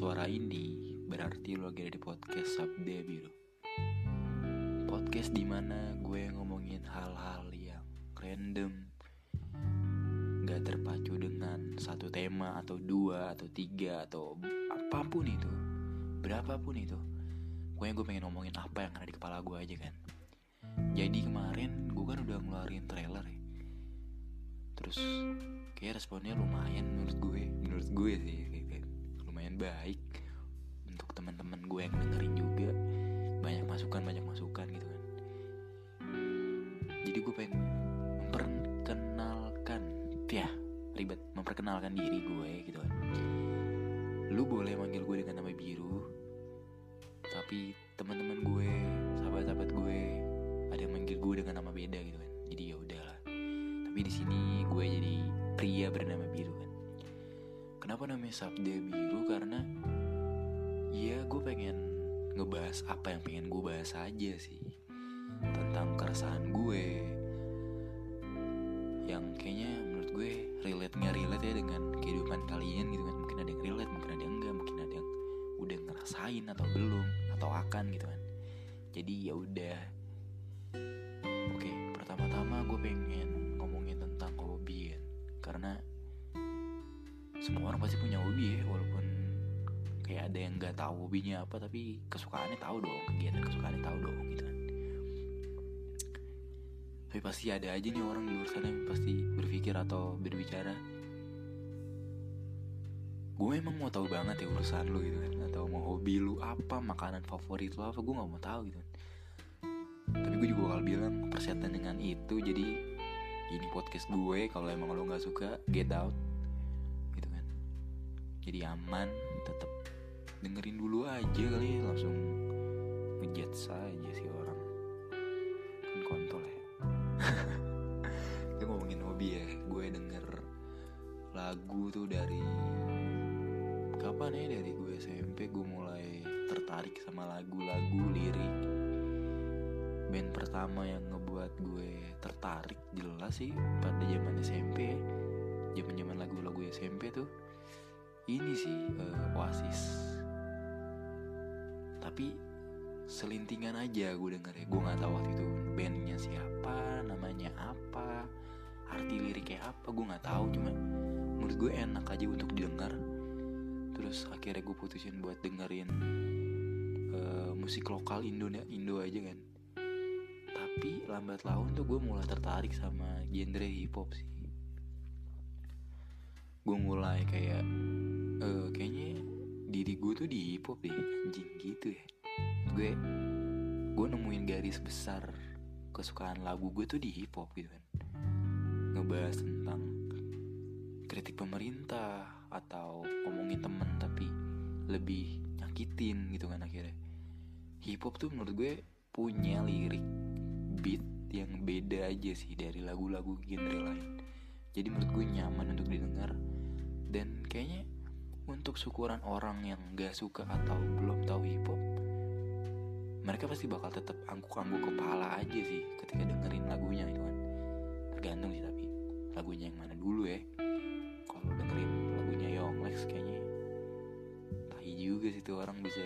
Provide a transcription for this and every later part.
suara ini berarti lo lagi ada di podcast Sabda Biru. Podcast di mana gue ngomongin hal-hal yang random, gak terpacu dengan satu tema atau dua atau tiga atau apa pun itu, berapapun itu. Gue gue pengen ngomongin apa yang ada di kepala gue aja kan. Jadi kemarin gue kan udah ngeluarin trailer ya. Terus kayak responnya lumayan menurut gue, menurut gue sih lumayan baik untuk teman-teman gue yang dengerin juga. Banyak masukan banyak masukan gitu kan. Jadi gue pengen memperkenalkan ya ribet memperkenalkan diri gue gitu kan. Lu boleh manggil gue dengan nama biru tapi teman-teman gue sahabat-sahabat gue ada yang manggil gue dengan nama beda gitu kan. Jadi ya udahlah. Tapi di sini gue jadi pria bernama biru kan kenapa namanya sabda biru? Karena ya gue pengen ngebahas apa yang pengen gue bahas aja sih. Tentang keresahan gue. Yang kayaknya menurut gue relate nggak relate ya dengan kehidupan kalian gitu kan. Mungkin ada yang relate mungkin ada yang enggak mungkin ada yang udah ngerasain atau belum atau akan gitu kan. Jadi ya udah. Oke pertama-tama gue pengen ngomongin tentang hobi ya. Karena semua orang pasti punya hobi ya walaupun kayak ada yang nggak tahu hobinya apa tapi kesukaannya tahu dong kegiatan kesukaannya tahu dong gitu kan. Tapi pasti ada aja nih orang di luar sana yang pasti berpikir atau berbicara gue emang mau tahu banget ya urusan lu gitu kan atau mau hobi lu apa makanan favorit lu apa gue nggak mau tahu gitu kan. Tapi gue juga bakal bilang persetan dengan itu jadi ini podcast gue kalau emang lo nggak suka get out jadi aman tetap dengerin dulu aja kali langsung ngejat saja sih orang. Kan kontol ya. Kita ngomongin hobi ya. Gue denger lagu tuh dari kapan ya dari gue SMP gue mulai tertarik sama lagu-lagu lirik. Band pertama yang ngebuat gue tertarik jelas sih pada zaman SMP ya. Zaman zaman lagu-lagu SMP tuh ini sih uh, Oasis. Tapi selintingan aja gue denger ya. Gue nggak tahu waktu itu bandnya siapa namanya apa arti liriknya apa gue nggak tahu. Cuma menurut gue enak aja untuk didengar. Terus akhirnya gue putusin buat dengerin uh, musik lokal Indo Indo aja kan. Tapi lambat laun tuh gue mulai tertarik sama genre hip hop sih. Gue mulai kayak uh, kayaknya diri gue tuh di hip hop deh anjing gitu ya. Gue gue nemuin garis besar kesukaan lagu gue tuh di hip hop gitu kan. Ngebahas tentang kritik pemerintah atau ngomongin temen tapi lebih nyakitin gitu kan akhirnya. Hip hop tuh menurut gue punya lirik beat yang beda aja sih dari lagu-lagu genre lain. Jadi menurut gue nyaman untuk didengar dan kayaknya untuk syukuran orang yang gak suka atau belum tahu hip hop mereka pasti bakal tetap angguk-angguk kepala aja sih ketika dengerin lagunya itu kan. Tergantung sih tapi lagunya yang mana dulu ya. Kalau dengerin lagunya Yonglex kayaknya tai juga sih tuh orang bisa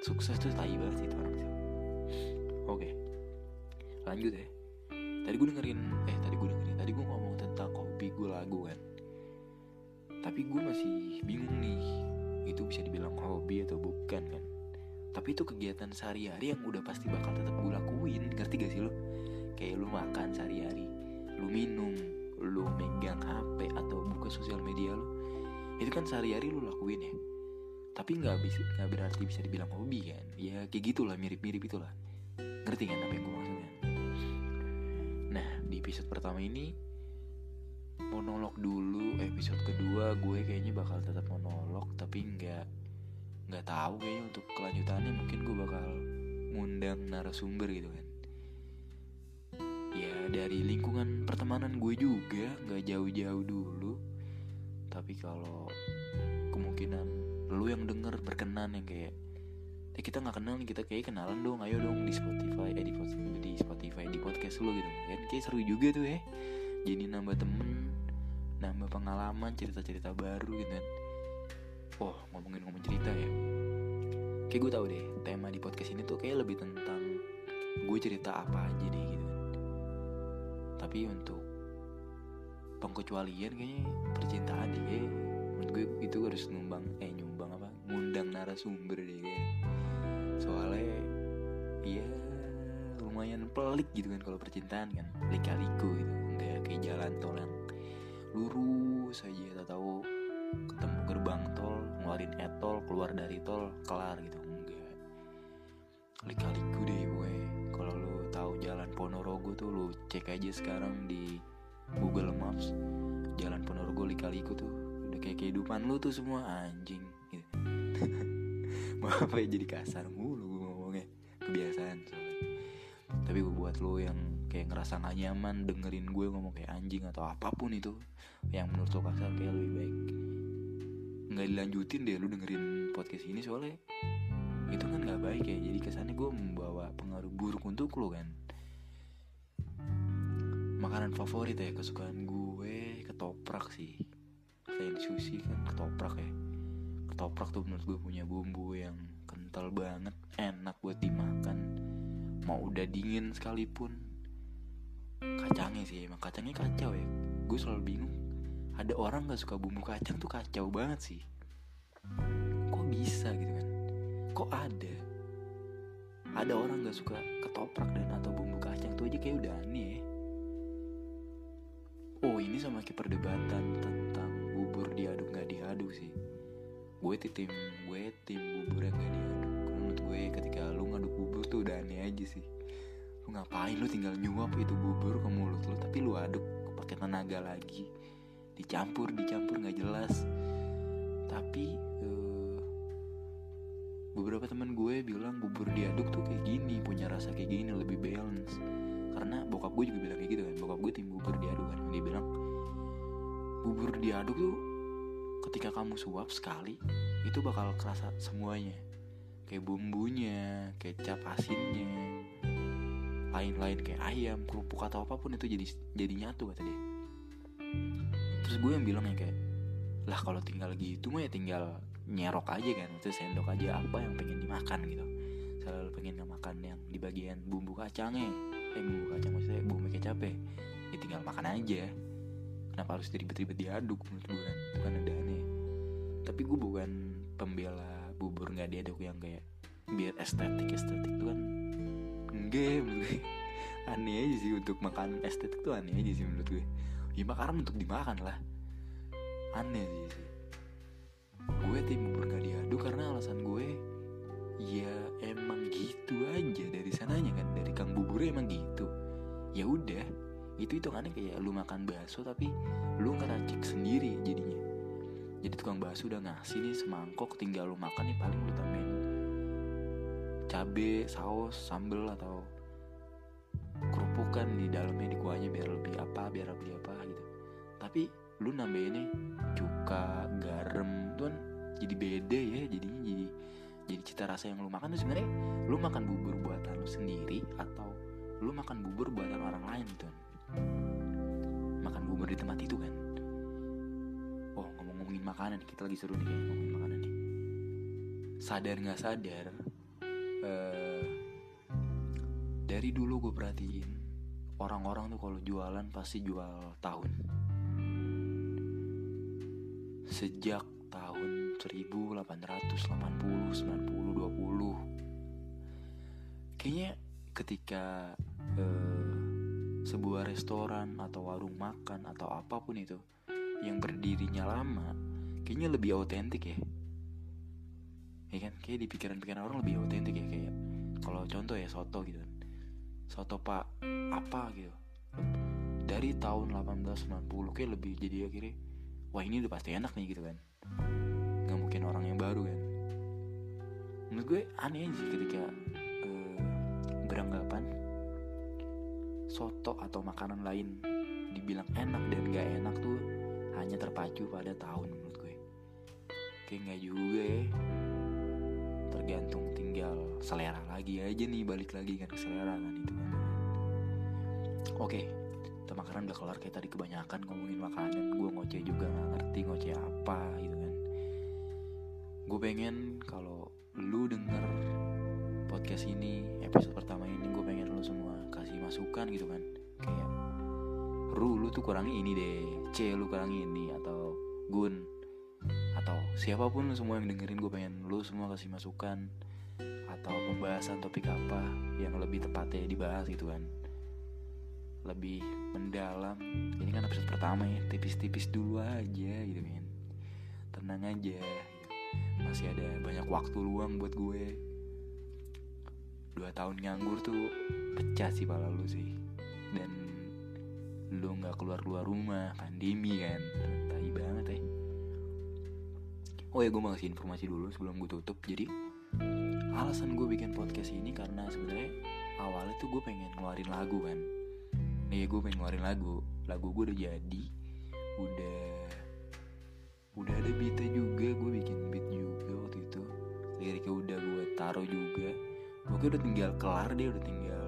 sukses tuh tai banget sih tuh orang sih. Oke lanjut ya. Tadi gue dengerin eh tadi gue dengerin tadi gue ngomong tapi gue masih bingung nih itu bisa dibilang hobi atau bukan kan? Tapi itu kegiatan sehari-hari yang udah pasti bakal tetap gue lakuin ngerti gak sih lo kayak lu makan sehari-hari lu minum lu megang HP atau buka sosial media lo itu kan sehari-hari lu lakuin ya. Tapi nggak bisa nggak berarti bisa dibilang hobi kan? Ya kayak gitulah mirip-mirip itulah. Ngerti kan apa yang gue maksud kan? Nah di episode pertama ini monolog dulu episode kedua gue kayaknya bakal tetap monolog tapi nggak nggak tahu kayaknya untuk kelanjutannya mungkin gue bakal ngundang narasumber gitu kan. Ya dari lingkungan pertemanan gue juga nggak jauh-jauh dulu tapi kalau kemungkinan lu yang denger berkenan yang kayak eh kita nggak kenal kita kayak kenalan dong ayo dong di Spotify eh di, Spotify di podcast lu gitu kan. Kayak seru juga tuh ya jadi nambah temen nambah pengalaman cerita-cerita baru gitu kan. Oh ngomongin ngomong cerita ya. Kayak gue tau deh tema di podcast ini tuh kayak lebih tentang gue cerita apa aja deh gitu kan. Tapi untuk pengkecualian kayaknya percintaan deh. Kayak menurut gue itu harus numbang eh nyumbang apa? Ngundang narasumber deh kayak. Soalnya iya lumayan pelik gitu kan kalau percintaan kan. Lika-liku gitu kayak jalan tol yang lurus aja tahu ketemu gerbang tol ngeluarin etol keluar dari tol kelar gitu. Enggak. Lika-liku deh gue kalau lu tahu jalan Ponorogo tuh lu cek aja sekarang di Google Maps. Jalan Ponorogo lika-liku tuh udah kayak kehidupan lu tuh semua anjing. Gitu. maaf ya jadi kasar mulu gue ngomongnya. Kebiasaan soalnya. Tapi gue buat lo yang kayak ngerasa gak nyaman dengerin gue ngomong kayak anjing atau apa pun itu yang menurut lo kasar kayak lebih baik nggak dilanjutin deh lu dengerin podcast ini soalnya itu kan nggak baik ya. Jadi kesannya gue membawa pengaruh buruk untuk lo kan. Makanan favorit ya kesukaan gue ketoprak sih. Selain sushi kan ketoprak ya. Ketoprak tuh menurut gue punya bumbu yang kental banget enak buat dimakan. Mau udah dingin sekalipun kacangnya sih emang kacangnya kacau ya. Gue selalu bingung ada orang gak suka bumbu kacang tuh kacau banget sih. Kok bisa gitu kan? Kok ada? Ada orang gak suka ketoprak dan atau bumbu kacang tuh aja kayak udah aneh ya. Oh ini sama kayak perdebatan tentang bubur diaduk gak diaduk sih. Gue tim gue tim bubur yang gak diaduk. Menurut gue ketika lu ngaduk bubur tuh udah aneh aja sih lu ngapain lu tinggal nyuap itu bubur ke mulut lu tapi lu aduk pakai tenaga lagi. Dicampur dicampur nggak jelas. Tapi uh, beberapa teman gue bilang bubur diaduk tuh kayak gini punya rasa kayak gini lebih balance. Karena bokap gue juga bilang kayak gitu kan bokap gue tim bubur diaduk kan. Dia bilang bubur diaduk tuh ketika kamu suap sekali itu bakal kerasa semuanya. Kayak bumbunya kecap asinnya lain-lain kayak ayam kerupuk atau apa pun itu jadi jadi nyatu kata dia. Terus gue yang bilang ya kayak lah kalau tinggal gitu mah ya tinggal nyerok aja kan itu sendok aja apa yang pengen dimakan gitu. Selalu pengen makan yang di bagian bumbu kacangnya. Eh bumbu kacang maksudnya bumbu kecapnya ya? Tinggal makan aja. Kenapa harus ribet-ribet diaduk menurut gue kan? Itu kan ada aneh tapi gue bukan pembela bubur nggak diaduk yang kayak biar estetik estetik tuh kan enggak menurut aneh aja sih untuk makan estetik tuh aneh aja sih menurut gue. Ya makanan untuk dimakan lah. Aneh sih. Sih gue tim bubur gak diaduk karena alasan gue ya emang gitu aja dari sananya kan. Dari kang buburnya emang gitu. Ya udah itu itu aneh kayak lu makan bakso tapi lu ngeracik sendiri jadinya. Jadi tukang bakso udah ngasih nih semangkok tinggal lu makan nih paling lu tambahin cabe saus sambel atau kerupukan di dalamnya di kuahnya biar lebih apa biar lebih apa gitu. Tapi lu nambahinnya cuka garam tuh kan jadi beda ya jadinya jadi jadi cita rasa yang lu makan. Tuh sebenarnya lu makan bubur buatan lu sendiri atau lu makan bubur buatan orang lain gitu? Kan makan bubur di tempat itu kan? Oh ngomong-ngomongin makanan kita lagi seru nih kayak ngomongin makanan nih. Sadar nggak sadar eh dari dulu gue perhatiin orang-orang tuh kalau jualan pasti jual tahun. Sejak tahun 1880 90 90 20 kayaknya ketika eh, sebuah restoran atau warung makan atau apa pun itu yang berdirinya lama kayaknya lebih autentik ya ya kan? Kayak di pikiran-pikiran orang lebih autentik ya kayak kalau contoh ya soto gitu kan. Soto pak apa gitu. Dari tahun 1890 kayak lebih jadi akhirnya wah ini udah pasti enak nih gitu kan. Nggak mungkin orang yang baru kan. Menurut gue aneh sih ketika eh, beranggapan soto atau makanan lain dibilang enak dan gak enak tuh hanya terpacu pada tahun menurut gue. Kayak nggak juga ya tergantung tinggal selera lagi aja nih balik lagi kan ke selera kan itu kan. Oke kita makanan udah kelar kayak tadi kebanyakan ngomongin makanan gue ngoceh juga nggak ngerti ngoceh apa gitu kan. Gue pengen kalau lu denger podcast ini episode pertama ini gue pengen lu semua kasih masukan gitu kan. Kayak Ru lu tuh kurangi ini deh C lu kurangi ini atau Gun siapa pun semua yang dengerin gue pengen lu semua kasih masukan atau pembahasan topik apa yang lebih tepatnya dibahas gitu kan. Lebih mendalam. Ini kan episode pertama ya tipis-tipis dulu aja gitu kan tenang aja. Masih ada banyak waktu luang buat gue. Dua tahun nganggur tuh pecah sih pala lu sih. Dan lu nggak keluar keluar rumah pandemi kan oh ya gue mau kasih informasi dulu sebelum gue tutup. Jadi alasan gue bikin podcast ini karena sebenarnya awalnya tuh gue pengen ngeluarin lagu kan. Nih gue pengen ngeluarin lagu. Lagu gue udah jadi udah udah ada beatnya juga. Gue bikin beat juga waktu itu. Liriknya udah gue taruh juga. Oke udah tinggal kelar deh udah tinggal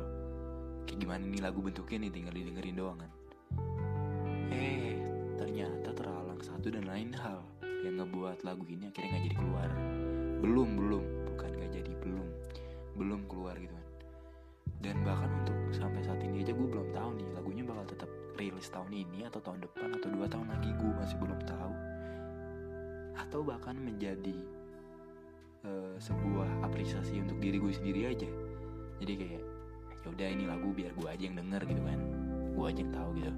kayak gimana nih lagu bentuknya nih tinggal didengerin doang kan. Eh ternyata terhalang satu dan lain hal yang ngebuat lagu ini akhirnya nggak jadi keluar. Belum belum. Bukan nggak jadi belum. Belum keluar gitu kan. Dan bahkan untuk sampai saat ini aja gue belum tahu nih lagunya bakal tetap rilis tahun ini atau tahun depan atau dua tahun lagi gue masih belum tahu. Atau bahkan menjadi uh, sebuah apresiasi untuk diri gue sendiri aja. Jadi kayak ya udah ini lagu biar gue aja yang denger gitu kan. Gue aja yang tahu gitu.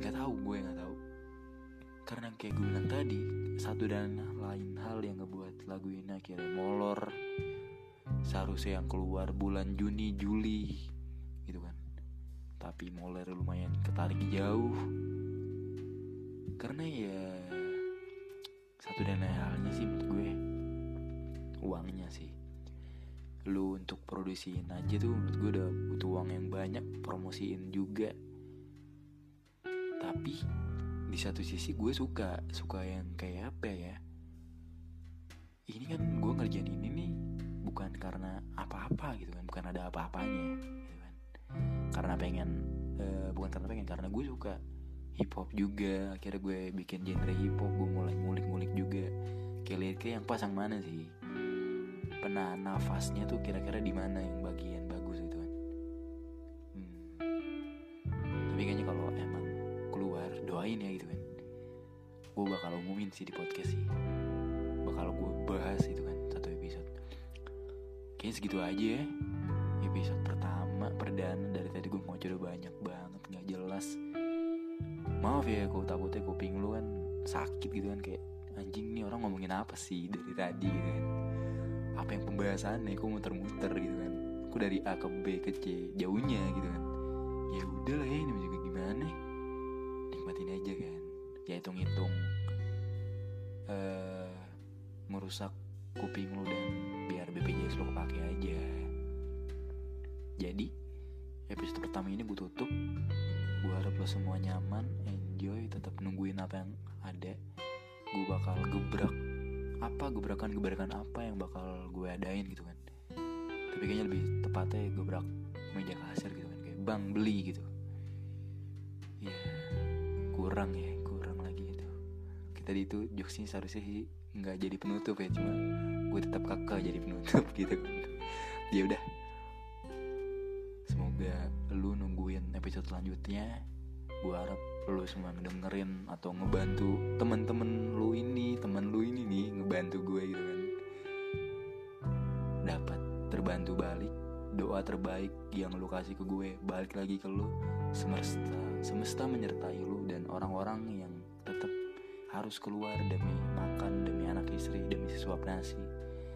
Nggak tahu gue nggak tahu karena kayak gue bilang tadi satu dan lain hal yang ngebuat lagu ini akhirnya molor. Seharusnya yang keluar bulan Juni Juli gitu kan. Tapi molor lumayan ketarik jauh. Karena ya satu dan lain halnya sih menurut gue. Uangnya sih. Lu untuk produksiin aja tuh menurut gue udah butuh uang yang banyak promosiin juga. Tapi di satu sisi gue suka suka yang kayak apa ya? Ini kan gue ngerjain ini nih bukan karena apa-apa gitu kan bukan ada apa-apanya gitu kan. Karena pengen uh, bukan karena pengen karena gue suka hip hop juga. Akhirnya gue bikin genre hip hop gue mulai ngulik-ngulik juga. Kayak liriknya yang pasang mana sih? Pernah nafasnya tuh kira-kira di mana yang bagian doain ya gitu kan. Gue bakal umumin sih di podcast sih. Bakal gue bahas itu kan satu episode. Kayaknya segitu aja ya episode pertama perdana dari tadi gue mau banyak banget nggak jelas. Maaf ya kau takutnya kuping lu kan sakit gitu kan kayak anjing nih orang ngomongin apa sih dari tadi? gitu kan. Apa yang pembahasannya? Aku muter-muter gitu kan. Aku dari A ke B ke C jauhnya gitu kan. Ya udah lah ya ini juga gimana nikmatin aja kan ya hitung-hitung. Uh, merusak kuping lu dan biar BPJS lu kepake aja. Jadi episode pertama ini gue tutup. Gue harap lo semua nyaman enjoy tetap nungguin apa yang ada. Gue bakal gebrak apa gebrakan-gebrakan apa yang bakal gue adain gitu kan. Tapi kayaknya lebih tepatnya gebrak meja kasir gitu kan kayak bang beli gitu kurang ya kurang lagi itu. Kita di itu jokesnya seharusnya sih nggak jadi penutup ya cuma gue tetap kakak jadi penutup gitu kan. Ya udah. Semoga lu nungguin episode selanjutnya. Gue harap lu semua ngedengerin atau ngebantu temen-temen lu ini temen lu ini nih ngebantu gue gitu kan. Dapat terbantu balik doa terbaik yang lu kasih ke gue balik lagi ke lu semesta semesta menyertai lu dan orang-orang yang tetap harus keluar demi makan demi anak istri demi sesuap nasi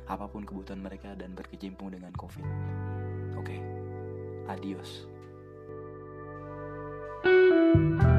apa pun kebutuhan mereka dan berkecimpung dengan covid oke okay. adios thank you